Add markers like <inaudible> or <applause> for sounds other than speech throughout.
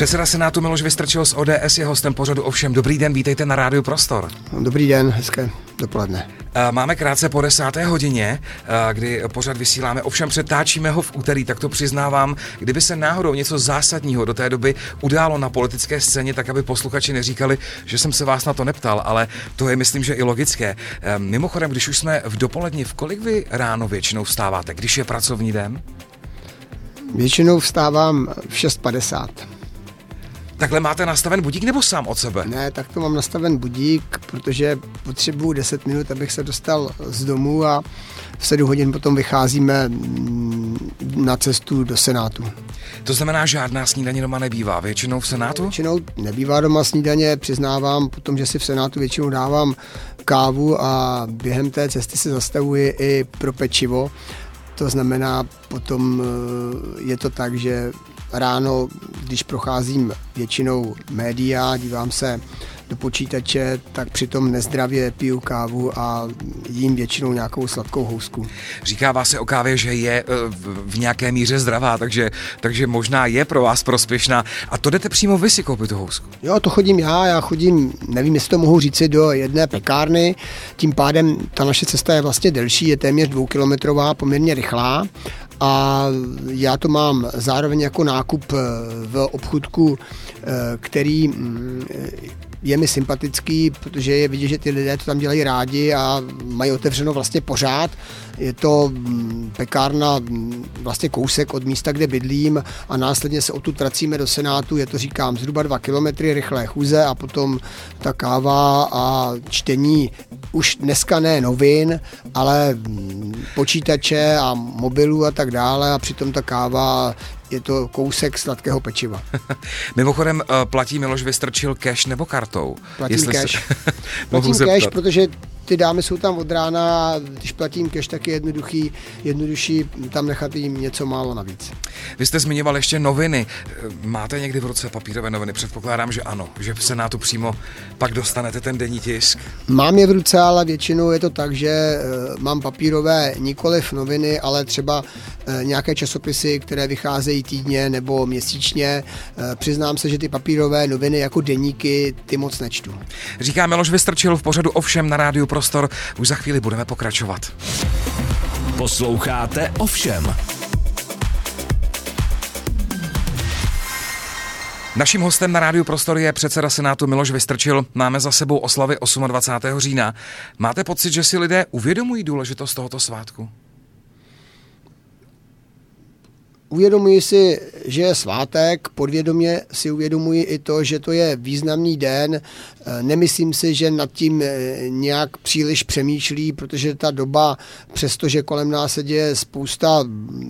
Předseda Senátu Miloš Vystrčil z ODS je hostem pořadu Ovšem. Dobrý den, vítejte na Rádiu Prostor. Dobrý den, hezké dopoledne. Eh, Máme krátce po desáté hodině, eh, kdy pořad vysíláme, ovšem přetáčíme ho v úterý, tak to přiznávám. Kdyby se náhodou něco zásadního do té doby událo na politické scéně, tak aby posluchači neříkali, že jsem se vás na to neptal, ale to je myslím, že i logické. Eh, Mimochodem, když už jsme v dopoledni, v kolik vy ráno většinou vstáváte, když je pracovní den? Většinou vstávám v 6.50. Takhle máte nastaven budík nebo sám od sebe? Ne, tak to mám nastaven budík, protože potřebuju 10 minut, abych se dostal z domu a v 7 hodin potom vycházíme mm, na cestu do Senátu. To znamená, žádná snídaně doma nebývá, většinou v Senátu? Většinou nebývá doma snídaně, přiznávám potom, že si v Senátu většinou dávám kávu a během té cesty se zastavuji i pro pečivo. To znamená, potom eh, je to tak, že ráno, když procházím většinou média, dívám se do počítače, tak přitom nezdravě piju kávu a jím většinou nějakou sladkou housku. Říkává se o kávě, že je v- v nějaké míře zdravá, takže, takže možná je pro vás prospěšná. A to jdete přímo vy si koupit tu housku. Jo, to chodím já, já chodím, nevím, jestli to mohu říci, do jedné pekárny, tím pádem ta naše cesta je vlastně delší, je téměř dvoukilometrová, poměrně rychlá a já to mám zároveň jako nákup eh, v obchudku, eh, který mm, je mi sympatický, protože je vidět, že ty lidé to tam dělají rádi a mají otevřeno vlastně pořád. Je to mm, pekárna mm, vlastně kousek od místa, kde bydlím a následně se odtud vracíme do Senátu, je to říkám zhruba dva kilometry rychlé chůze a potom ta káva a čtení už dneska ne novin, ale mm, počítače a mobilů a tak dále a přitom ta káva je to kousek sladkého pečiva. <laughs> Mimochodem, eh, platí Miloš Vystrčil cash nebo kartou? Platím Jestli se- cash. <laughs> Mohu Platím cash, protože ty dámy jsou tam od rána a když platím cash, tak je jednoduchý, jednodušší tam nechat jim něco málo navíc. Vy jste zmiňoval ještě noviny. Máte někdy v ruce papírové noviny? Předpokládám, že ano, že v Senátu přímo pak dostanete ten denní tisk. Mám je v ruce, ale většinou je to tak, že eh, mám papírové nikoliv noviny, ale třeba eh, nějaké časopisy, které vycházejí týdně nebo měsíčně. Eh, Přiznám se, že ty papírové noviny jako deníky ty moc nečtu. Říká Miloš Vystrčil v pořadu Ovšem na rádiu Prostor. Už za chvíli budeme pokračovat. Posloucháte Ovšem. Naším hostem na rádiu Prostor je předseda Senátu Miloš Vystrčil. Máme za sebou oslavy 28. října. Máte pocit, že si lidé uvědomují důležitost tohoto svátku? Uvědomuji si, že je svátek, podvědomě si uvědomuji i to, že to je významný den. Eh, Nemyslím si, že nad tím eh, nějak příliš přemýšlí, protože ta doba, přestože kolem nás se děje spousta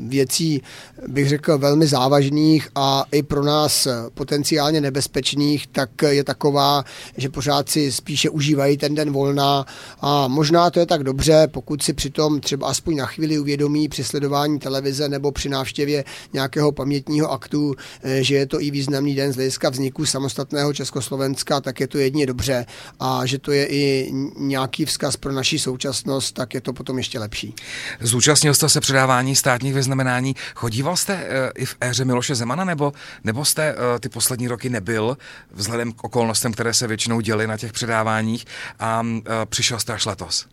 věcí, bych řekl, velmi závažných a i pro nás potenciálně nebezpečných, tak je taková, že pořád si spíše užívají ten den volna. A možná to je tak dobře, pokud si přitom třeba aspoň na chvíli uvědomí při sledování televize nebo při návštěvě nějakého pamětního aktu, eh, že je to i významný den z hlediska vzniku samostatného Československa, tak je to jedině dobře a že to je i nějaký vzkaz pro naši současnost, tak je to potom ještě lepší. Zúčastnil jste se předávání státních vyznamenání. Chodíval jste eh, i v éře Miloše Zemana, nebo, nebo jste eh, ty poslední roky nebyl, vzhledem k okolnostem, které se většinou děly na těch předáváních a eh, přišel jste až letos?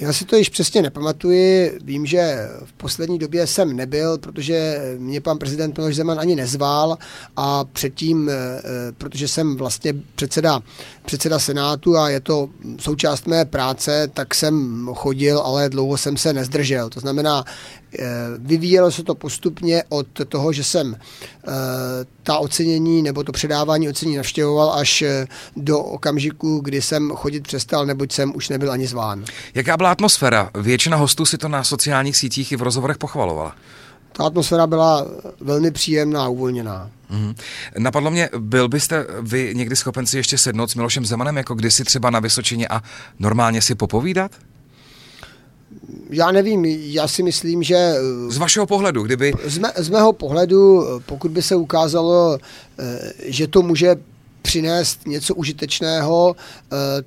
Já si to již přesně nepamatuji. Vím, že v poslední době jsem nebyl, protože mě pan prezident Miloš Zeman ani nezval a předtím, eh, eh, protože jsem vlastně předseda, předseda Senátu a je to součást mé práce, tak jsem chodil, ale dlouho jsem se nezdržel. To znamená, vyvíjelo se to postupně od toho, že jsem eh, ta ocenění nebo to předávání ocenění navštěvoval až eh, do okamžiku, kdy jsem chodit přestal, neboť jsem už nebyl ani zván. Jaká byla atmosféra? Většina hostů si to na sociálních sítích i v rozhovorech pochvalovala. Ta atmosféra byla velmi příjemná a uvolněná. Mhm. Napadlo mě, byl byste vy někdy schopen si ještě sednout s Milošem Zemanem, jako kdysi třeba na Vysočině a normálně si popovídat? Já nevím, já si myslím, že Z vašeho pohledu, kdyby... z, mé, z mého pohledu, pokud by se ukázalo, eh, že to může přinést něco užitečného,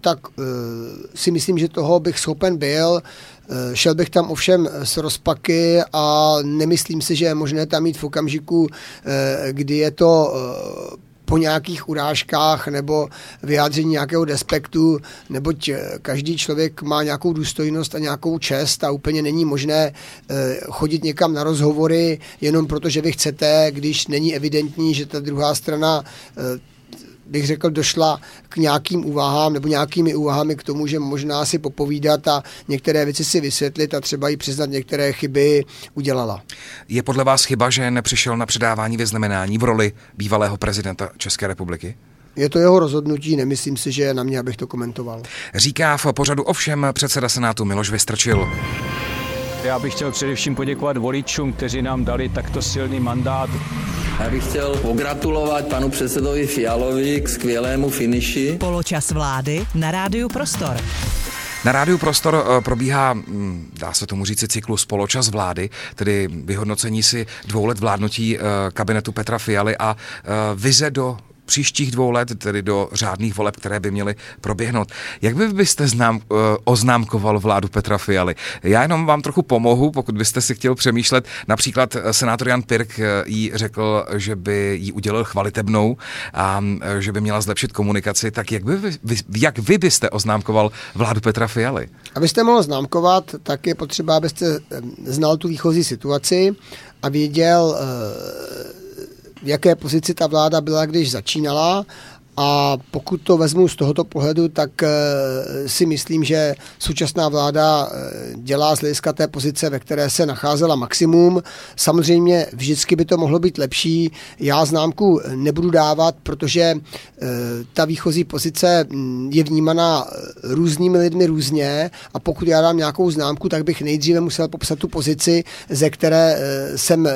tak si myslím, že toho bych schopen byl. Šel bych tam ovšem s rozpaky a nemyslím si, že je možné tam mít v okamžiku, kdy je to po nějakých urážkách nebo vyjádření nějakého despektu, neboť eh, každý člověk má nějakou důstojnost a nějakou čest a úplně není možné eh, chodit někam na rozhovory jenom proto, že vy chcete, když není evidentní, že ta druhá strana eh, bych řekl, došla k nějakým úvahám nebo nějakými úvahami k tomu, že možná si popovídat a některé věci si vysvětlit a třeba i přiznat některé chyby udělala. Je podle vás chyba, že nepřišel na předávání vyznamenání v roli bývalého prezidenta České republiky? Je to jeho rozhodnutí, nemyslím si, že je na mě, abych to komentoval. Říká v pořadu ovšem předseda Senátu Miloš Vystrčil. Já bych chtěl především poděkovat voličům, kteří nám dali takto silný mandát. Já bych chtěl pogratulovat panu předsedovi Fialovi k skvělému finiši. Poločas vlády na rádiu Prostor. Na rádiu Prostor eh, probíhá, hm, dá se tomu říci, cyklus poločas vlády, tedy vyhodnocení si dvou let vládnutí eh, kabinetu Petra Fialy a eh, vize do příštích dvou let, tedy do řádných voleb, které by měly proběhnout. Jak by byste znám, uh, oznámkoval vládu Petra Fialy? Já jenom vám trochu pomohu, pokud byste si chtěl přemýšlet. Například eh, senátor Jan Pirk eh, jí řekl, že by jí udělal chvalitebnou a že by měla zlepšit komunikaci. Tak jak, by, jak vy byste oznámkoval vládu Petra Fialy? Abyste mohl známkovat, tak je potřeba, abyste znal tu výchozí situaci a věděl, v jaké pozici ta vláda byla, když začínala a pokud to vezmu z tohoto pohledu, tak eh, si myslím, že současná vláda eh, dělá z hlediska té pozice, ve které se nacházela maximum. Samozřejmě vždycky by to mohlo být lepší. Já známku nebudu dávat, protože eh, ta výchozí pozice mm, je vnímaná různými lidmi různě a pokud já dám nějakou známku, tak bych nejdříve musel popsat tu pozici, ze které jsem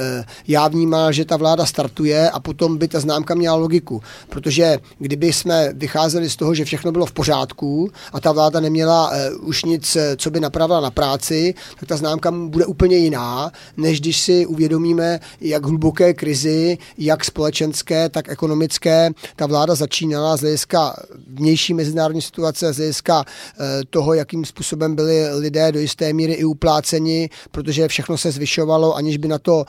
já vnímal, že ta vláda startuje a potom by ta známka měla logiku. Protože kdyby jsme vycházeli z toho, že všechno bylo v pořádku a ta vláda neměla uh, už nic, eh, co by napravila na práci, tak ta známka bude úplně jiná, než když si uvědomíme, jak hluboké krizi, jak společenské, tak ekonomické, ta vláda začínala z hlediska vnější mezinárodní situace, z hlediska uh, toho, jakým způsobem byli lidé do jisté míry i upláceni, protože všechno se zvyšovalo, aniž by na to,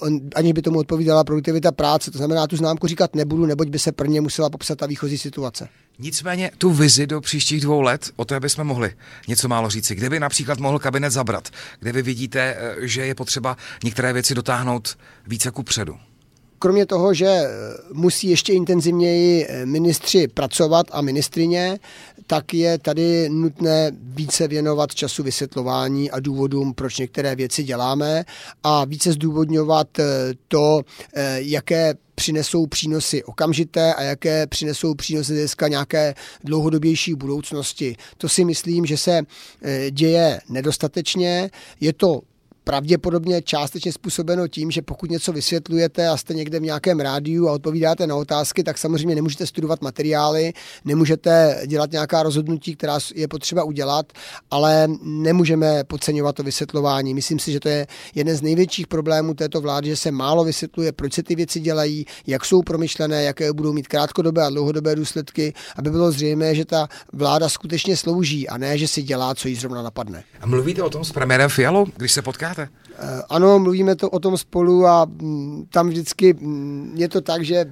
uh, aniž by tomu odpovídala produktivita práce. To znamená, tu známku říkat nebudu, neboť by se prvně musela popsat ta výchozí situace. Nicméně tu vizi do příštích dvou let, o to bychom mohli něco málo říci. Kde by například mohl kabinet zabrat? Kde vy vidíte, eh, že je potřeba některé věci dotáhnout více ku předu? Kromě toho, že eh, musí ještě intenzivněji eh, ministři pracovat a ministrině, tak je tady nutné více věnovat času vysvětlování a důvodům, proč některé věci děláme a více zdůvodňovat to, jaké přinesou přínosy okamžité a jaké přinesou přínosy dneska nějaké dlouhodobější budoucnosti. To si myslím, že se eh, děje nedostatečně. Je to pravděpodobně částečně způsobeno tím, že pokud něco vysvětlujete a jste někde v nějakém rádiu a odpovídáte na otázky, tak samozřejmě nemůžete studovat materiály, nemůžete dělat nějaká rozhodnutí, která je potřeba udělat, ale nemůžeme podceňovat to vysvětlování. Myslím si, že to je jeden z největších problémů této vlády, že se málo vysvětluje, proč se ty věci dělají, jak jsou promyšlené, jaké budou mít krátkodobé a dlouhodobé důsledky, aby bylo zřejmé, že ta vláda skutečně slouží a ne, že si dělá, co jí zrovna napadne. A mluvíte o tom s premiérem Fialou, když se potká říkáte? Eh, ano, mluvíme to o tom spolu a mm, tam vždycky mm, je to tak, že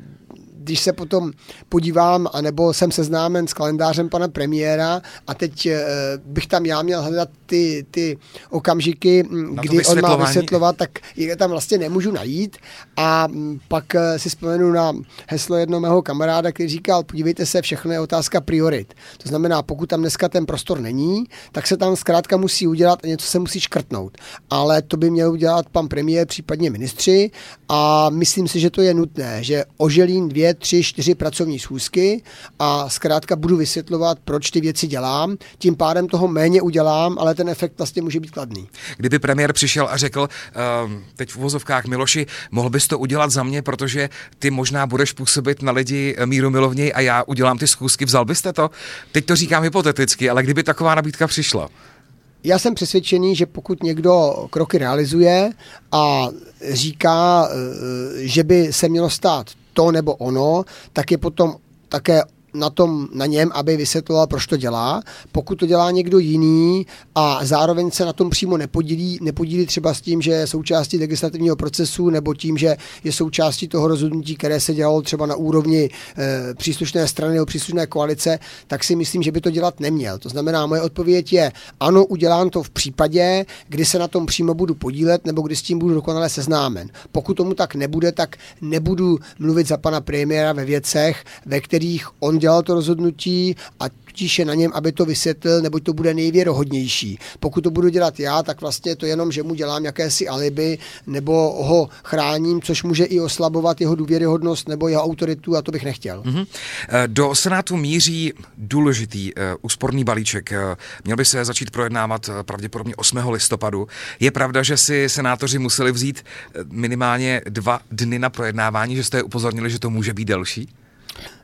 když se potom podívám, anebo jsem seznámen s kalendářem pana premiéra a teď e, bych tam já měl hledat ty, ty okamžiky, kdy on má vysvětlovat, tak je tam vlastně nemůžu najít. A pak e, si vzpomenu na heslo jednoho mého kamaráda, který říkal, podívejte se, všechno je otázka priorit. To znamená, pokud tam dneska ten prostor není, tak se tam zkrátka musí udělat a něco se musí škrtnout. Ale to by měl udělat pan premiér, případně ministři a myslím si, že to je nutné, že oželím dvě, tři, čtyři pracovní schůzky a zkrátka budu vysvětlovat, proč ty věci dělám. Tím pádem toho méně udělám, ale ten efekt vlastně může být kladný. Kdyby premiér přišel a řekl, uh, teď v uvozovkách Miloši, mohl bys to udělat za mě, protože ty možná budeš působit na lidi míru milovněji a já udělám ty schůzky, vzal byste to? Teď to říkám hypoteticky, ale kdyby taková nabídka přišla? Já jsem přesvědčený, že pokud někdo kroky realizuje a říká, eh, že by se mělo stát to nebo ono, tak je potom také na, tom, na něm, aby vysvětloval, proč to dělá. Pokud to dělá někdo jiný a zároveň se na tom přímo nepodílí, nepodílí třeba s tím, že je součástí legislativního procesu nebo tím, že je součástí toho rozhodnutí, které se dělalo třeba na úrovni e, příslušné strany nebo příslušné koalice, tak si myslím, že by to dělat neměl. To znamená, moje odpověď je, ano, udělám to v případě, kdy se na tom přímo budu podílet nebo kdy s tím budu dokonale seznámen. Pokud tomu tak nebude, tak nebudu mluvit za pana premiéra ve věcech, ve kterých on dělal to rozhodnutí a tudíž je na něm, aby to vysvětlil, nebo to bude nejvěrohodnější. Pokud to budu dělat já, tak vlastně to jenom, že mu dělám jakési alibi, nebo ho chráním, což může i oslabovat jeho důvěryhodnost nebo jeho autoritu a to bych nechtěl. Mm-hmm. Do Senátu míří důležitý uh, úsporný balíček. Uh, měl by se začít projednávat pravděpodobně 8. listopadu. Je pravda, že si senátoři museli vzít minimálně dva dny na projednávání, že jste upozornili, že to může být delší?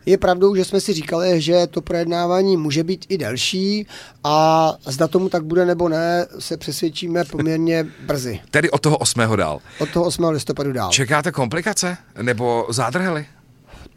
Je pravdou, že jsme si říkali, že to projednávání může být i delší a zda tomu tak bude nebo ne, se přesvědčíme poměrně <laughs> brzy. Tedy od toho 8. dál. Od toho 8. listopadu dál. Čekáte komplikace nebo zádrhely?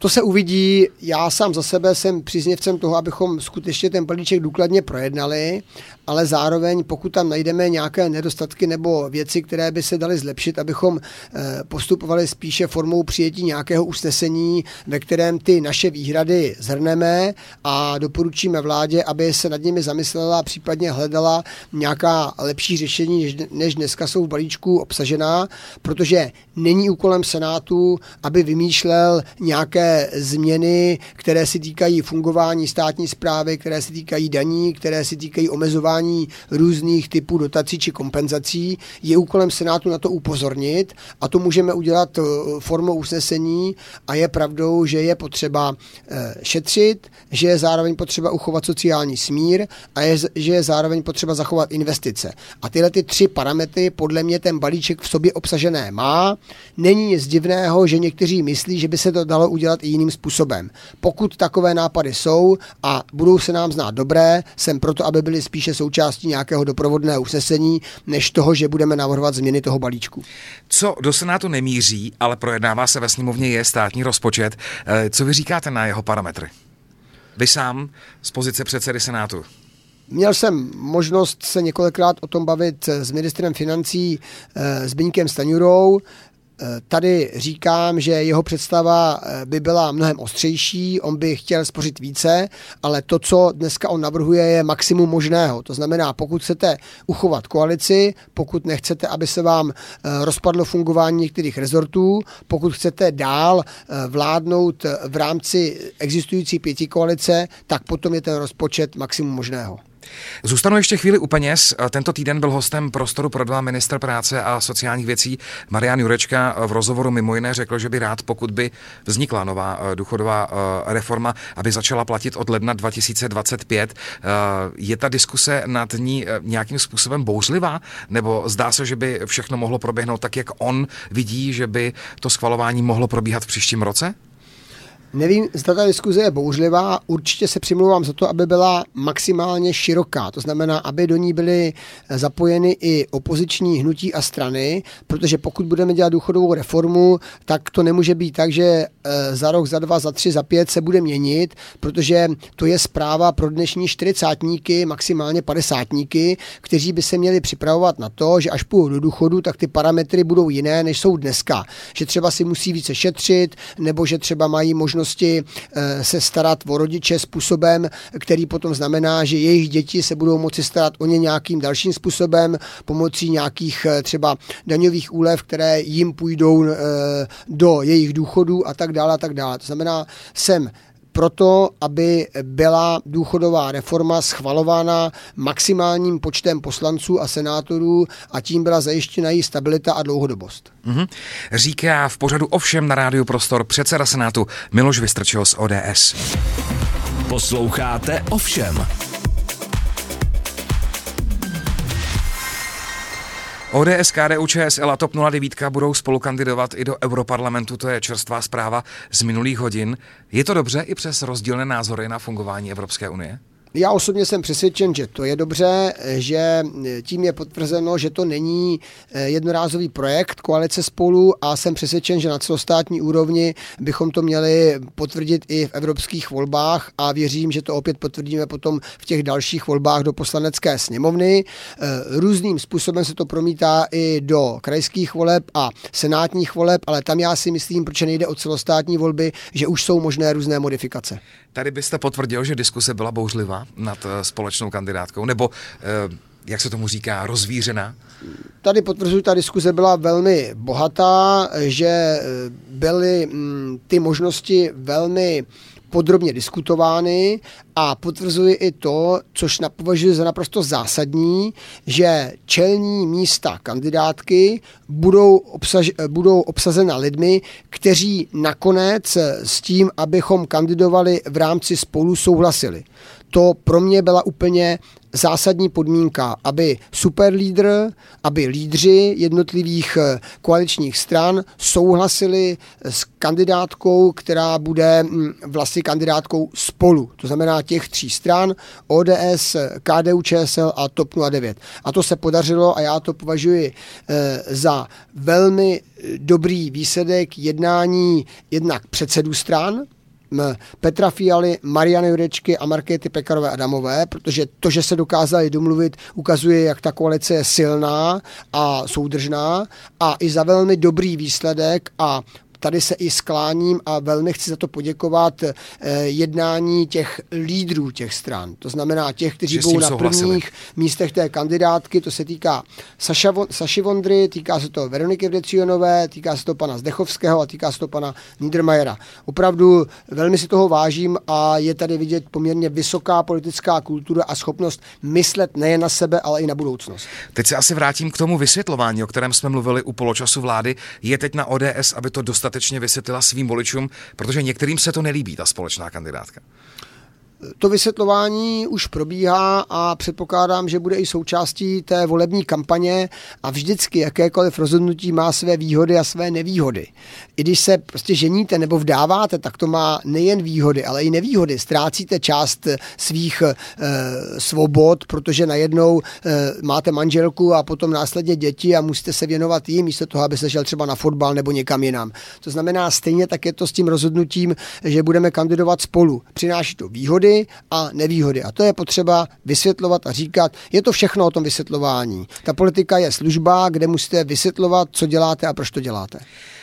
To se uvidí. Já sám za sebe jsem příznivcem toho, abychom skutečně ten balíček důkladně projednali, ale zároveň, pokud tam najdeme nějaké nedostatky nebo věci, které by se daly zlepšit, abychom eh, postupovali spíše formou přijetí nějakého usnesení, ve kterém ty naše výhrady zhrneme a doporučíme vládě, aby se nad nimi zamyslela a případně hledala nějaká lepší řešení, než dneska jsou v balíčku obsažená, protože není úkolem Senátu, aby vymýšlel nějaké změny, které se týkají fungování státní zprávy, které se týkají daní, které se týkají omezování různých typů dotací či kompenzací. Je úkolem Senátu na to upozornit a to můžeme udělat eh, formou usnesení a je pravdou, že je potřeba eh, šetřit, že je zároveň potřeba uchovat sociální smír a je, že je zároveň potřeba zachovat investice. A tyhle ty tři parametry podle mě ten balíček v sobě obsažené má. Není nic divného, že někteří myslí, že by se to dalo udělat i jiným způsobem. Pokud takové nápady jsou a budou se nám znát dobré, jsem proto, aby byly spíše součástí nějakého doprovodného usnesení, než toho, že budeme navrhovat změny toho balíčku. Co do Senátu nemíří, ale projednává se ve sněmovně, je státní rozpočet. Eh, co vy říkáte na jeho parametry? Vy sám z pozice předsedy Senátu. Měl jsem možnost se několikrát o tom bavit s ministrem financí e, Zbyňkem Staňurou. Tady říkám, že jeho představa eh, by byla mnohem ostřejší, on by chtěl spořit více, ale to, co dneska on navrhuje, je maximum možného. To znamená, pokud chcete uchovat koalici, pokud nechcete, aby se vám eh, rozpadlo fungování některých rezortů, pokud chcete dál eh, vládnout v rámci existující pěti koalice, tak potom je ten rozpočet maximum možného. Zůstanu ještě chvíli u peněz. Tento týden byl hostem prostoru pro dva ministr práce a sociálních věcí Marian Jurečka v rozhovoru mimo jiné řekl, že by rád, pokud by vznikla nová eh, důchodová eh, reforma, aby začala platit od ledna 2025. Eh, je ta diskuse nad ní nějakým způsobem bouřlivá? Nebo zdá se, že by všechno mohlo proběhnout tak, jak on vidí, že by to schvalování mohlo probíhat v příštím roce? Nevím, zda ta diskuze je bouřlivá, určitě se přimlouvám za to, aby byla maximálně široká, to znamená, aby do ní byly zapojeny i opoziční hnutí a strany, protože pokud budeme dělat důchodovou reformu, tak to nemůže být tak, že eh, za rok, za dva, za tři, za pět se bude měnit, protože to je zpráva pro dnešní čtyřicátníky, maximálně padesátníky, kteří by se měli připravovat na to, že až půjdou do důchodu, tak ty parametry budou jiné, než jsou dneska. Že třeba si musí více šetřit, nebo že třeba mají možnost možnosti eh, se starat o rodiče způsobem, který potom znamená, že jejich děti se budou moci starat o ně nějakým dalším způsobem, pomocí nějakých eh, třeba daňových úlev, které jim půjdou eh, do jejich důchodů a tak dále a tak dále. To znamená, jsem proto, aby byla důchodová reforma schvalována maximálním počtem poslanců a senátorů a tím byla zajištěna její stabilita a dlouhodobost. Mm-hmm. Říká v pořadu ovšem na rádiu Prostor předseda senátu Miloš Vystrčil z ODS. Posloucháte ovšem. ODS, KDU, ČSL a TOP 09 budou spolu kandidovat i do Europarlamentu, to je čerstvá zpráva z minulých hodin. Je to dobře i přes rozdílné názory na fungování Evropské unie? Já osobně jsem přesvědčen, že to je dobře, že tím je potvrzeno, že to není eh, jednorázový projekt koalice spolu a jsem přesvědčen, že na celostátní úrovni bychom to měli potvrdit i v evropských volbách a věřím, že to opět potvrdíme potom v těch dalších volbách do poslanecké sněmovny. Eh, různým způsobem se to promítá i do krajských voleb a senátních voleb, ale tam já si myslím, proč nejde o celostátní volby, že už jsou možné různé modifikace. Tady byste potvrdil, že diskuse byla bouřlivá nad eh, společnou kandidátkou, nebo eh, jak se tomu říká, rozvířená? Tady potvrzuji, ta diskuze byla velmi bohatá, že eh, byly mm, ty možnosti velmi podrobně diskutovány a potvrzuji i to, což považuji za naprosto zásadní, že čelní místa kandidátky budou, obsaž, budou obsazena lidmi, kteří nakonec s tím, abychom kandidovali v rámci spolu souhlasili. To pro mě byla úplně zásadní podmínka, aby superlídr, aby lídři jednotlivých eh, koaličních stran souhlasili s kandidátkou, která bude mm, vlastně kandidátkou spolu. To znamená těch tří stran, ODS, KDU, ČSL a TOP 09. A to se podařilo a já to považuji eh, za velmi dobrý výsledek jednání jednak předsedů stran, Petra Fialy, Mariany Jurečky a Markéty Pekarové Adamové, protože to, že se dokázali domluvit, ukazuje, jak ta koalice je silná a soudržná a i za velmi dobrý výsledek a tady se i skláním a velmi chci za to poděkovat eh, jednání těch lídrů těch stran. To znamená těch, kteří budou na souhlasili. prvních místech té kandidátky. To se týká Saša, Saši Vondry, týká se to Veroniky Vrecionové, týká se to pana Zdechovského a týká se to pana Niedermayera. Opravdu velmi si toho vážím a je tady vidět poměrně vysoká politická kultura a schopnost myslet nejen na sebe, ale i na budoucnost. Teď se asi vrátím k tomu vysvětlování, o kterém jsme mluvili u poločasu vlády. Je teď na ODS, aby to dostat dostatečně vysvětlila svým voličům, protože některým se to nelíbí, ta společná kandidátka. To vysvětlování už probíhá a předpokládám, že bude i součástí té volební kampaně a vždycky jakékoliv rozhodnutí má své výhody a své nevýhody. I když se prostě ženíte nebo vdáváte, tak to má nejen výhody, ale i nevýhody. Ztrácíte část svých e, svobod, protože najednou e, máte manželku a potom následně děti a musíte se věnovat jim, místo toho, aby se šel třeba na fotbal nebo někam jinam. To znamená, stejně tak je to s tím rozhodnutím, že budeme kandidovat spolu. Přináší to výhody, výhody a nevýhody. A to je potřeba vysvětlovat a říkat. Je to všechno o tom vysvětlování. Ta politika je služba, kde musíte vysvětlovat, co děláte a proč to děláte.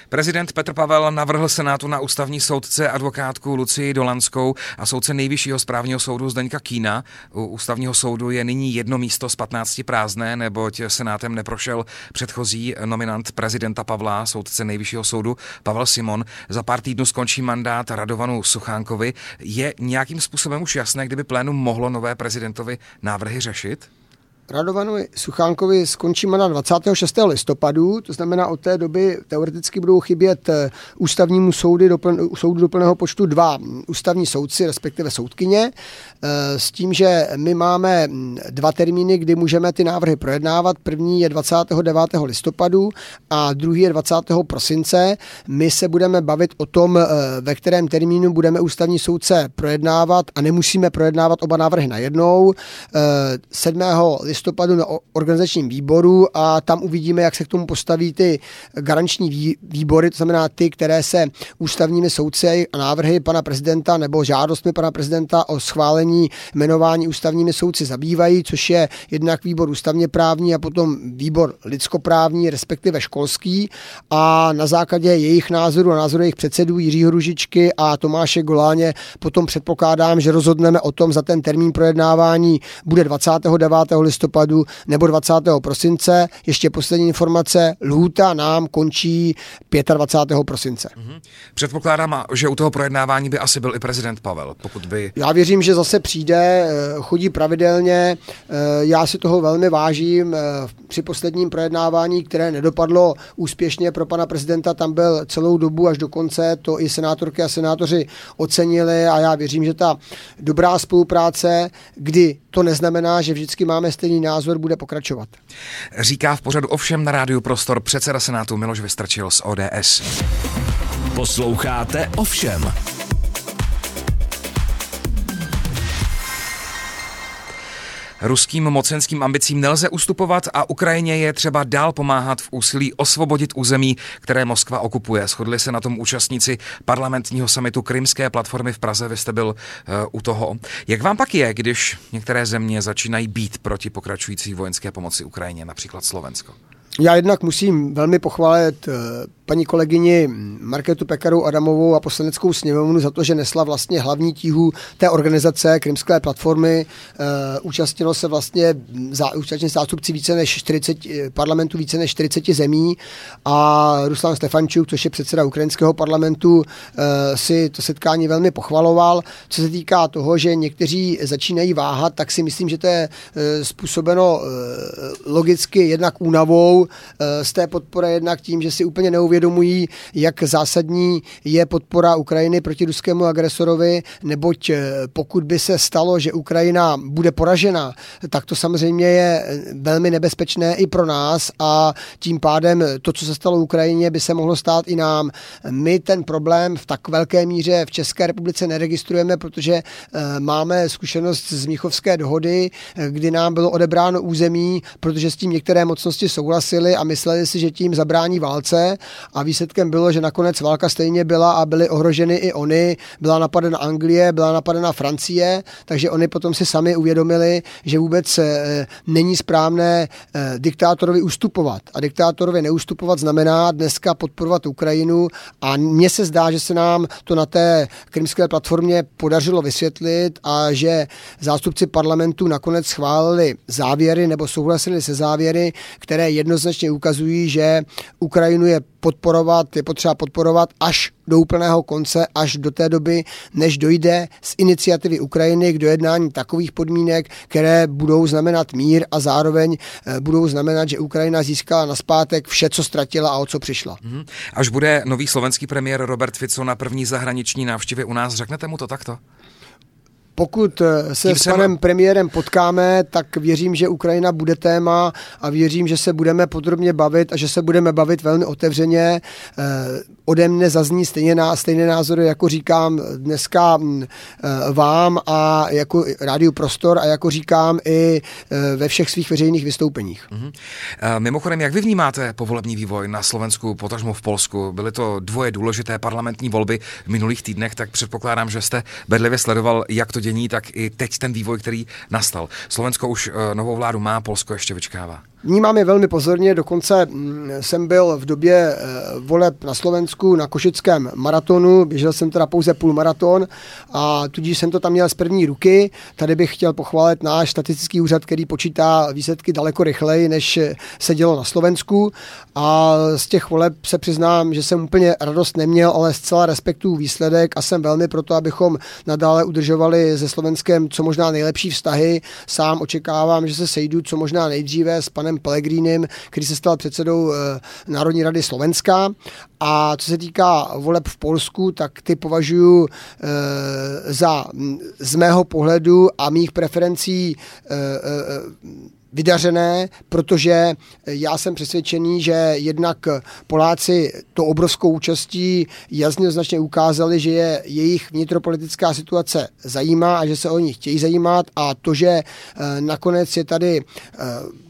Prezident Petr Pavel navrhl Senátu na ústavní soudce advokátku Lucii Dolanskou a soudce nejvyššího správního soudu Zdeňka Kína. U ústavního soudu je nyní jedno místo z 15 prázdné, neboť Senátem neprošel předchozí nominant prezidenta Pavla, soudce nejvyššího soudu Pavel Simon. Za pár týdnů skončí mandát Radovanu Suchánkovi. Je nějakým způsobem už jasné, kdyby plénum mohlo nové prezidentovi návrhy řešit? Radovanu Suchánkovi skončí mandát 26. listopadu, to znamená od té doby teoreticky budou chybět eh, ústavnímu soudy soudu do plného počtu dva ústavní soudci, respektive soudkyně, s tím, že my máme hm, dva termíny, kdy můžeme ty návrhy projednávat. První je 29. listopadu a druhý je 20. prosince. My se budeme bavit o tom, eh, ve kterém termínu budeme ústavní soudce projednávat a nemusíme projednávat oba návrhy najednou. 7 listopadu na organizačním výboru a tam uvidíme, jak se k tomu postaví ty garanční výbory, to znamená ty, které se ústavními soudci a návrhy pana prezidenta nebo žádostmi pana prezidenta o schválení jmenování ústavními soudci zabývají, což je jednak výbor ústavně právní a potom výbor lidskoprávní, respektive školský a na základě jejich názoru a názoru jejich předsedů Jiřího Ružičky a Tomáše Goláně potom předpokládám, že rozhodneme o tom, za ten termín projednávání bude 29. listopadu nebo 20. prosince. Ještě poslední informace, lhůta nám končí 25. prosince. Mm-hmm. Předpokládám, že u toho projednávání by asi byl i prezident Pavel, pokud by... Já věřím, že zase přijde, eh, chodí pravidelně, eh, já si toho velmi vážím. Eh, při posledním projednávání, které nedopadlo úspěšně pro pana prezidenta, tam byl celou dobu až do konce, to i senátorky a senátoři ocenili a já věřím, že ta dobrá spolupráce, kdy to neznamená, že vždycky máme stejný názor, bude pokračovat. Říká v pořadu ovšem na rádiu Prostor předseda Senátu Miloš Vystrčil z ODS. Posloucháte ovšem. Ruským mocenským ambicím nelze ustupovat a Ukrajině je třeba dál pomáhat v úsilí osvobodit území, které Moskva okupuje. Shodli se na tom účastníci parlamentního samitu Krymské platformy v Praze. Vy jste byl uh, u toho. Jak vám pak je, když některé země začínají být proti pokračující vojenské pomoci Ukrajině, například Slovensko? Já jednak musím velmi pochválit eh, paní kolegyni Marketu Pekaru Adamovou a poslaneckou sněmovnu za to, že nesla vlastně hlavní tíhu té organizace Krymské platformy. E, účastnilo se vlastně účastní zástupci více než 40, eh, parlamentu více než 40 zemí a Ruslan Stefančuk, což je předseda ukrajinského parlamentu, e, si to setkání velmi pochvaloval. Co se týká toho, že někteří začínají váhat, tak si myslím, že to je způsobeno logicky jednak únavou e, z té podpory, jednak tím, že si úplně neuvědomují, uvědomují, jak zásadní je podpora Ukrajiny proti ruskému agresorovi, neboť eh, pokud by se stalo, že Ukrajina bude poražena, tak to samozřejmě je eh, velmi nebezpečné i pro nás a tím pádem to, co se stalo Ukrajině, by se mohlo stát i nám. My ten problém v tak velké míře v České republice neregistrujeme, protože eh, máme zkušenost z Míchovské dohody, kdy nám bylo odebráno území, protože s tím některé mocnosti souhlasily a mysleli si, že tím zabrání válce a výsledkem bylo, že nakonec válka stejně byla a byly ohroženy i oni. Byla napadena Anglie, byla napadena Francie, takže oni potom si sami uvědomili, že vůbec e, není správné e, diktátorovi ustupovat. A diktátorovi neustupovat znamená dneska podporovat Ukrajinu a mně se zdá, že se nám to na té krymské platformě podařilo vysvětlit a že zástupci parlamentu nakonec schválili závěry nebo souhlasili se závěry, které jednoznačně ukazují, že Ukrajinu je podporovat, je potřeba podporovat až do úplného konce, až do té doby, než dojde z iniciativy Ukrajiny k dojednání takových podmínek, které budou znamenat mír a zároveň eh, budou znamenat, že Ukrajina získala na zpátek vše, co ztratila a o co přišla. Mhm. Až bude nový slovenský premiér Robert Fico na první zahraniční návštěvě u nás, řeknete mu to takto? Pokud eh, se Tím s panem jsem... premiérem potkáme, tak věřím, že Ukrajina bude téma a věřím, že se budeme podrobně bavit a že se budeme bavit velmi otevřeně. Ode mne zazní stejně ná, stejné názory, jako říkám dneska eh, vám a jako Rádiu Prostor a jako říkám i ve všech svých veřejných vystoupeních. Mm-hmm. Mimochodem, jak vy vnímáte povolební vývoj na Slovensku, potažmo v Polsku? Byly to dvoje důležité parlamentní volby v minulých týdnech, tak předpokládám, že jste bedlivě sledoval, jak to dění, tak i teď ten vývoj, který nastal. Slovensko už novou vládu má, Polsko ještě vyčkává. Vnímám je velmi pozorně, dokonce mm, jsem byl v době eh, voleb na Slovensku na Košickém maratonu, běžel jsem teda pouze půl maraton a tudíž jsem to tam měl z první ruky. Tady bych chtěl pochválit náš statistický úřad, který počítá výsledky daleko rychleji, než se dělo na Slovensku a z těch voleb se přiznám, že jsem úplně radost neměl, ale zcela respektuju výsledek a jsem velmi proto, abychom nadále udržovali se Slovenskem co možná nejlepší vztahy. Sám očekávám, že se sejdu co možná nejdříve s panem panem Pellegrinem, který se stal předsedou eh, Národní rady Slovenska. A co se týká voleb v Polsku, tak ty považuji eh, za z mého pohledu a mých preferencí eh, vydařené, protože já jsem přesvědčený, že jednak Poláci to obrovskou účastí jasně značně ukázali, že je jejich vnitropolitická situace zajímá a že se o ní chtějí zajímat a to, že nakonec je tady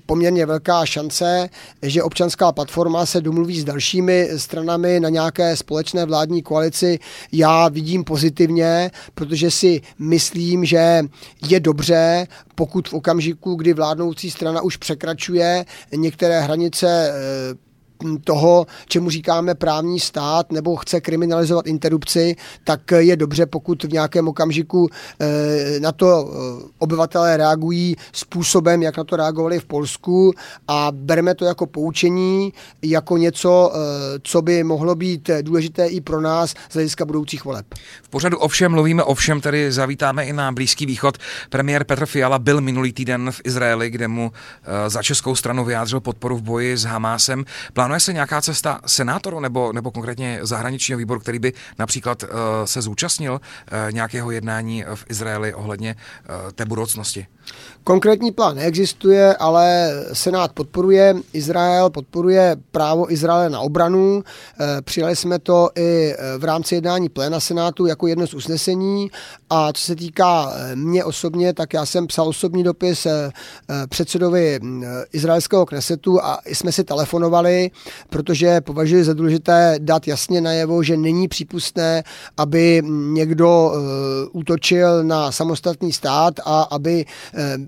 poměrně velká šance, že občanská platforma se domluví s dalšími stranami na nějaké společné vládní koalici. Já vidím pozitivně, protože si myslím, že je dobře, pokud v okamžiku, kdy vládnoucí strana už překračuje některé hranice eh, toho, čemu říkáme právní stát, nebo chce kriminalizovat interrupci, tak je dobře, pokud v nějakém okamžiku eh, na to eh, obyvatelé reagují způsobem, jak na to reagovali v Polsku a bereme to jako poučení, jako něco, eh, co by mohlo být důležité i pro nás z hlediska budoucích voleb. V pořadu ovšem mluvíme ovšem, tady zavítáme i na Blízký východ. Premiér Petr Fiala byl minulý týden v Izraeli, kde mu za českou stranu vyjádřil podporu v boji s Hamásem. Plán Plánuje se nějaká cesta senátoru nebo, nebo konkrétně zahraničního výboru, který by například uh, se zúčastnil uh, nějakého jednání v Izraeli ohledně uh, té budoucnosti? Konkrétní plán neexistuje, ale Senát podporuje Izrael, podporuje právo Izraele na obranu. Přijali jsme to i v rámci jednání pléna Senátu jako jedno z usnesení a co se týká mě osobně, tak já jsem psal osobní dopis předsedovi izraelského knesetu a jsme si telefonovali, protože považuji za důležité dát jasně najevo, že není přípustné, aby někdo útočil na samostatný stát a aby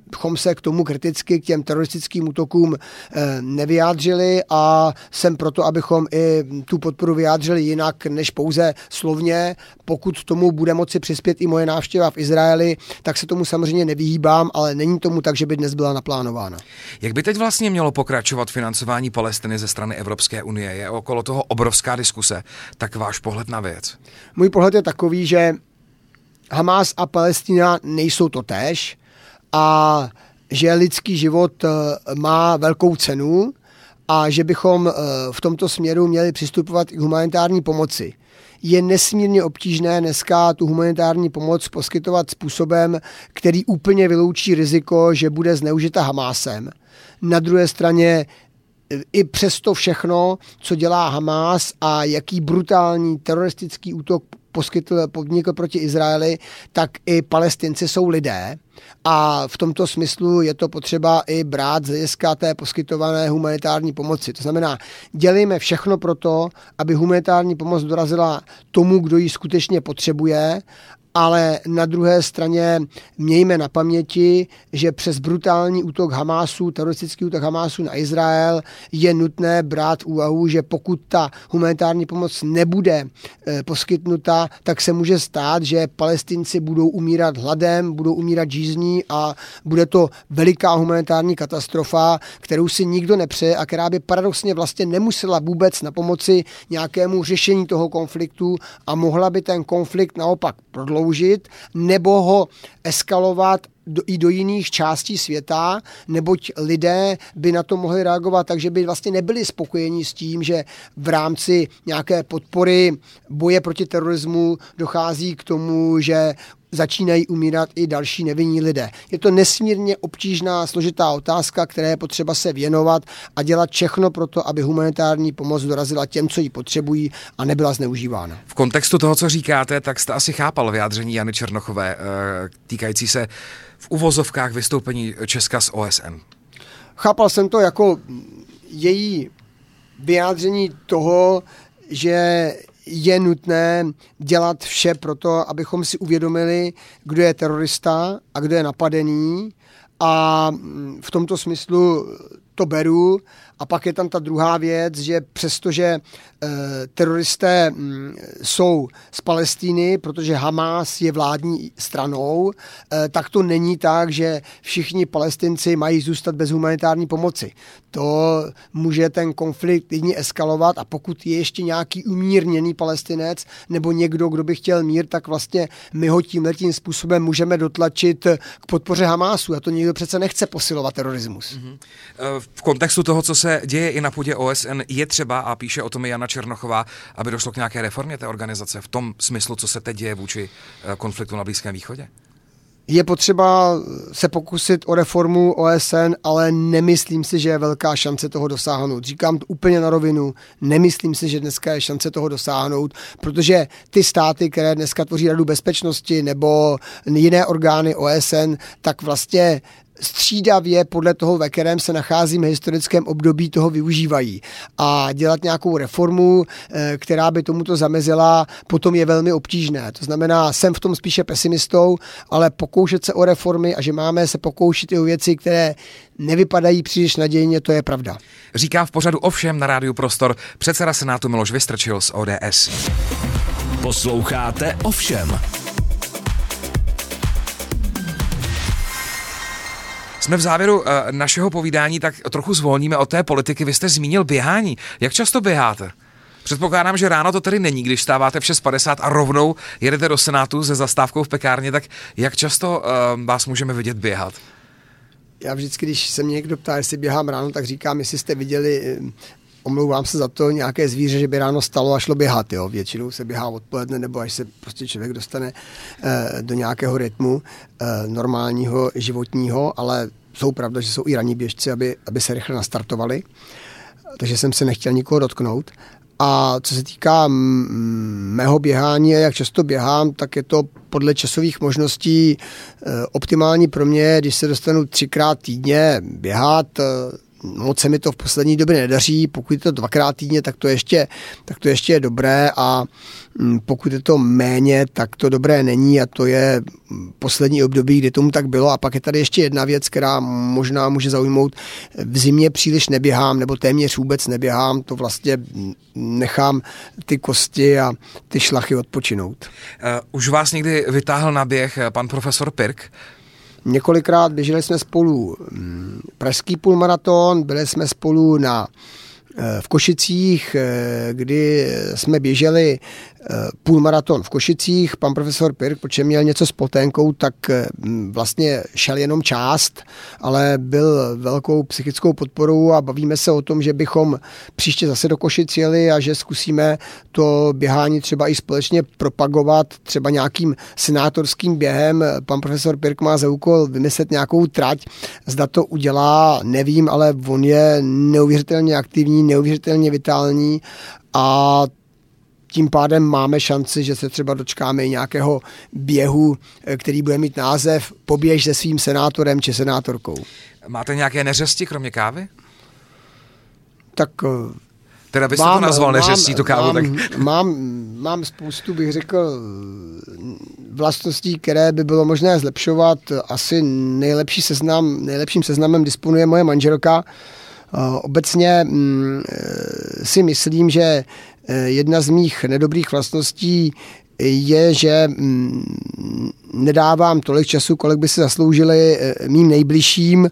bychom se k tomu kriticky, k těm teroristickým útokům eh, nevyjádřili a jsem proto, abychom i tu podporu vyjádřili jinak než pouze slovně. Pokud tomu bude moci přispět i moje návštěva v Izraeli, tak se tomu samozřejmě nevyhýbám, ale není tomu tak, že by dnes byla naplánována. Jak by teď vlastně mělo pokračovat financování Palestiny ze strany Evropské unie? Je okolo toho obrovská diskuse. Tak váš pohled na věc? Můj pohled je takový, že Hamas a Palestina nejsou to též a že lidský život eh, má velkou cenu a že bychom eh, v tomto směru měli přistupovat i k humanitární pomoci. Je nesmírně obtížné dneska tu humanitární pomoc poskytovat způsobem, který úplně vyloučí riziko, že bude zneužita Hamásem. Na druhé straně eh, i přesto všechno, co dělá Hamás a jaký brutální teroristický útok poskytl, podnikl proti Izraeli, tak i palestinci jsou lidé a v tomto smyslu je to potřeba i brát z hlediska té poskytované humanitární pomoci. To znamená, dělejme všechno pro to, aby humanitární pomoc dorazila tomu, kdo ji skutečně potřebuje ale na druhé straně mějme na paměti, že přes brutální útok Hamásu, teroristický útok Hamásu na Izrael, je nutné brát úvahu, že pokud ta humanitární pomoc nebude e, poskytnuta, tak se může stát, že palestinci budou umírat hladem, budou umírat žízní a bude to veliká humanitární katastrofa, kterou si nikdo nepřeje a která by paradoxně vlastně nemusela vůbec na pomoci nějakému řešení toho konfliktu a mohla by ten konflikt naopak prodloužit prodloužit nebo ho eskalovat do, i do jiných částí světa, neboť lidé by na to mohli reagovat. Tak, že by vlastně nebyli spokojeni s tím, že v rámci nějaké podpory boje proti terorismu dochází k tomu, že začínají umírat i další nevinní lidé. Je to nesmírně obtížná, složitá otázka, které je potřeba se věnovat a dělat všechno pro to, aby humanitární pomoc dorazila těm, co ji potřebují a nebyla zneužívána. V kontextu toho, co říkáte, tak jste asi chápal vyjádření Jany Černochové eh, týkající se v uvozovkách vystoupení Česka z OSN. Chápal jsem to jako její vyjádření toho, že je nutné dělat vše pro to, abychom si uvědomili, kdo je terorista a kdo je napadený. A v tomto smyslu to beru. A pak je tam ta druhá věc, že přestože e, teroristé m, mm, jsou z Palestíny, protože Hamas je vládní stranou, e, tak to není tak, že všichni palestinci mají zůstat bez humanitární pomoci. To může ten konflikt jedině eskalovat a pokud je ještě nějaký umírněný palestinec nebo někdo, kdo by chtěl mír, tak vlastně my ho tímhletím způsobem můžeme dotlačit k podpoře Hamásu. A to nikdo přece nechce posilovat terorismus. Mm-hmm. V kontextu toho, co se se děje i na půdě OSN, je třeba, a píše o tom i Jana Černochová, aby došlo k nějaké reformě té organizace v tom smyslu, co se teď děje vůči eh, konfliktu na Blízkém východě? Je potřeba se pokusit o reformu OSN, ale nemyslím si, že je velká šance toho dosáhnout. Říkám to úplně na rovinu, nemyslím si, že dneska je šance toho dosáhnout, protože ty státy, které dneska tvoří Radu bezpečnosti nebo jiné orgány OSN, tak vlastně střídavě podle toho, ve kterém se nacházíme v historickém období, toho využívají. A dělat nějakou reformu, eh, která by tomuto zamezila, potom je velmi obtížné. To znamená, jsem v tom spíše pesimistou, ale pokoušet se o reformy a že máme se pokoušet i o věci, které nevypadají příliš nadějně, to je pravda. Říká v pořadu ovšem na rádiu Prostor předseda Senátu Miloš Vystrčil z ODS. Posloucháte ovšem. Jsme v závěru uh, našeho povídání, tak trochu zvolníme od té politiky. Vy jste zmínil běhání. Jak často běháte? Předpokládám, že ráno to tedy není, když stáváte v 6.50 a rovnou jedete do Senátu se zastávkou v pekárně, tak jak často uh, vás můžeme vidět běhat? Já vždycky, když se mě někdo ptá, jestli běhám ráno, tak říkám, jestli jste viděli omlouvám se za to, nějaké zvíře, že by ráno stalo a šlo běhat. Jo. Většinou se běhá odpoledne, nebo až se prostě člověk dostane eh, do nějakého rytmu eh, normálního životního, ale jsou pravda, že jsou i ranní běžci, aby, aby se rychle nastartovali. Takže jsem se nechtěl nikoho dotknout. A co se týká mého běhání a jak často běhám, tak je to podle časových možností eh, optimální pro mě, když se dostanu třikrát týdně běhat, eh, moc se mi to v poslední době nedaří, pokud je to dvakrát týdně, tak to ještě, tak to ještě je dobré a mm, pokud je to méně, tak to dobré není a to je poslední období, kdy tomu tak bylo a pak je tady ještě jedna věc, která možná může zaujmout. V zimě příliš neběhám nebo téměř vůbec neběhám, to vlastně nechám ty kosti a ty šlachy odpočinout. Uh, už vás někdy vytáhl na běh eh, pan profesor Pirk? Několikrát běželi jsme spolu mm, pražský půlmaraton, byli jsme spolu na v Košicích, eh, kdy jsme běželi eh, půlmaraton v Košicích, pan profesor Pirk, protože měl něco s poténkou, tak eh, vlastně šel jenom část, ale byl velkou psychickou podporou a bavíme se o tom, že bychom příště zase do Košic jeli a že zkusíme to běhání třeba i společně propagovat, třeba nějakým senátorským během. Pan profesor Pirk má za úkol vymyslet nějakou trať, zda to udělá, nevím, ale on je neuvěřitelně aktivní, neuvěřitelně vitální a tím pádem máme šanci, že se třeba dočkáme i nějakého běhu, eh, který bude mít název Poběž se svým senátorem či senátorkou. Máte nějaké neřesti, kromě kávy? Tak eh, Teda byste mám, to nazval neřestí, tu kávu, mám, tak... Mám, mám spoustu, bych řekl, vlastností, které by bylo možné zlepšovat. Asi nejlepší seznam, nejlepším seznamem disponuje moje manželka, Obecně mm, si myslím, že jedna z mých nedobrých vlastností je, že mm, nedávám tolik času, kolik by si zasloužili e, mým nejbližším.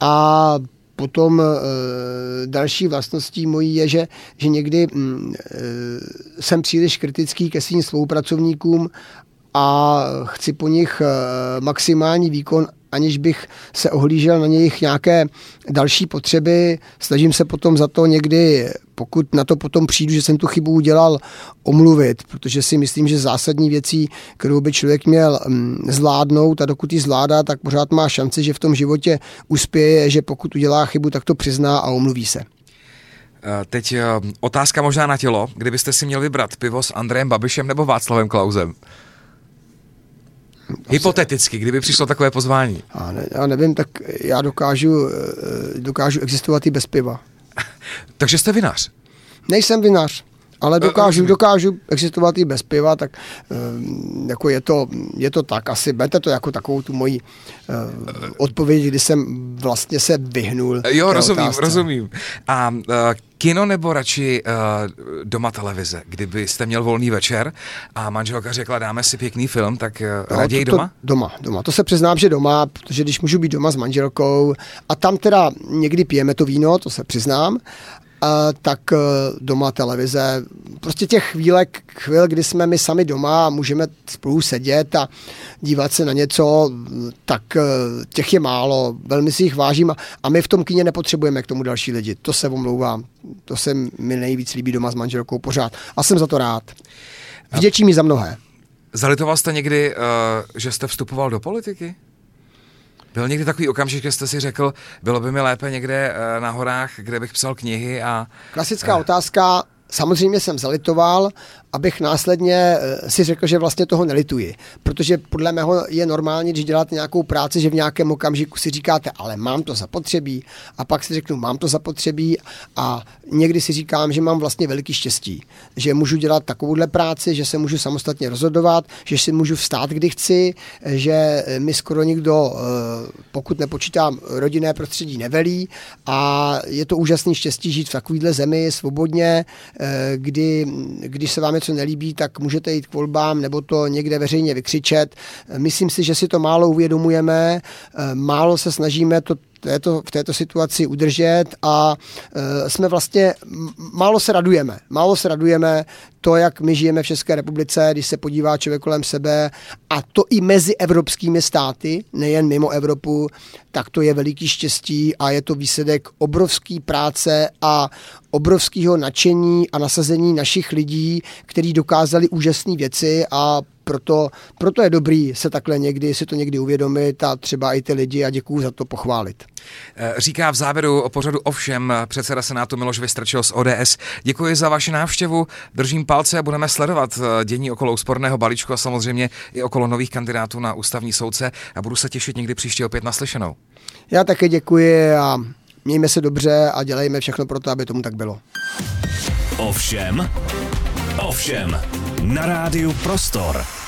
A Potom e, další vlastností mojí je, že, že někdy mm, jsem příliš kritický ke svým spolupracovníkům a chci po nich maximální výkon aniž bych se ohlížel na jejich nějaké další potřeby. Snažím se potom za to někdy, pokud na to potom přijdu, že jsem tu chybu udělal, omluvit, protože si myslím, že zásadní věcí, kterou by člověk měl mm, zvládnout a dokud ji zvládá, tak pořád má šanci, že v tom životě uspěje, že pokud udělá chybu, tak to přizná a omluví se. Eh, teď eh, otázka možná na tělo. Kdybyste si měl vybrat pivo s Andrejem Babišem nebo Václavem Klausem? Hypoteticky, kdyby přišlo takové pozvání. Já, ne, já nevím, tak já dokážu, eh, dokážu existovat i bez piva. <laughs> Takže jste vinař? Nejsem vinař ale dokážu, dokážu existovat i bez piva, tak ehm, jako je to, je to tak. Asi berte to jako takovou tu moji odpověď, kdy jsem vlastně se vyhnul. Jo, rozumím, otázce. rozumím. A uh, kino nebo radši uh, doma televize? Kdybyste měl volný večer a manželka řekla, dáme si pěkný film, tak uh, raději to, doma? To, doma, doma. To se přiznám, že doma, protože když můžu být doma s manželkou a tam teda někdy pijeme to víno, to se přiznám, tak eh, doma televize. Prostě těch chvílek, chvíl, kdy jsme my sami doma a můžeme spolu sedět a dívat se na něco, tak eh, těch je málo, velmi si jich vážím a my v tom kině nepotřebujeme k tomu další lidi. To se omlouvám. To se mi nejvíc líbí doma s manželkou pořád. A jsem za to rád. Vděčím mi za mnohé. Zalitoval jste někdy, že jste vstupoval do politiky? Byl někdy takový okamžik, že jste si řekl, bylo by mi lépe někde eh, na horách, kde bych psal knihy a... Klasická otázka, samozřejmě jsem zalitoval, abych následně eh, si řekl, že vlastně toho nelituji. Protože podle mého je normální, když děláte nějakou práci, že v nějakém okamžiku si říkáte, ale mám to zapotřebí. A pak si řeknu, mám to zapotřebí. A někdy si říkám, že mám vlastně veliký štěstí, že můžu dělat takovouhle práci, že se můžu samostatně rozhodovat, že si můžu vstát, kdy chci, že mi skoro nikdo, eh, pokud nepočítám rodinné prostředí, nevelí. A je to úžasný štěstí žít v takovéhle zemi svobodně, eh, kdy, když se vám něco nelíbí, tak můžete jít k volbám nebo to někde veřejně vykřičet. Myslím si, že si to málo uvědomujeme, málo se snažíme to této, v této situaci udržet a e, jsme vlastně, málo se radujeme, málo se radujeme to, jak my žijeme v České republice, když se podívá člověk kolem sebe a to i mezi evropskými státy, nejen mimo Evropu, tak to je veliký štěstí a je to výsledek obrovský práce a obrovského nadšení a nasazení našich lidí, kteří dokázali úžasné věci a proto, proto je dobrý se takhle někdy, si to někdy uvědomit a třeba i ty lidi a děkuju za to pochválit. Eh, říká v závěru o pořadu ovšem předseda Senátu Miloš Vystrčil z ODS. Děkuji za vaši návštěvu, držím palce a budeme sledovat eh, dění okolo úsporného balíčku a samozřejmě i okolo nových kandidátů na ústavní soudce a budu se těšit někdy příště opět naslyšenou. Já také děkuji a mějme se dobře a dělejme všechno pro to, aby tomu tak bylo. Ovšem, ovšem, na rádiu Prostor.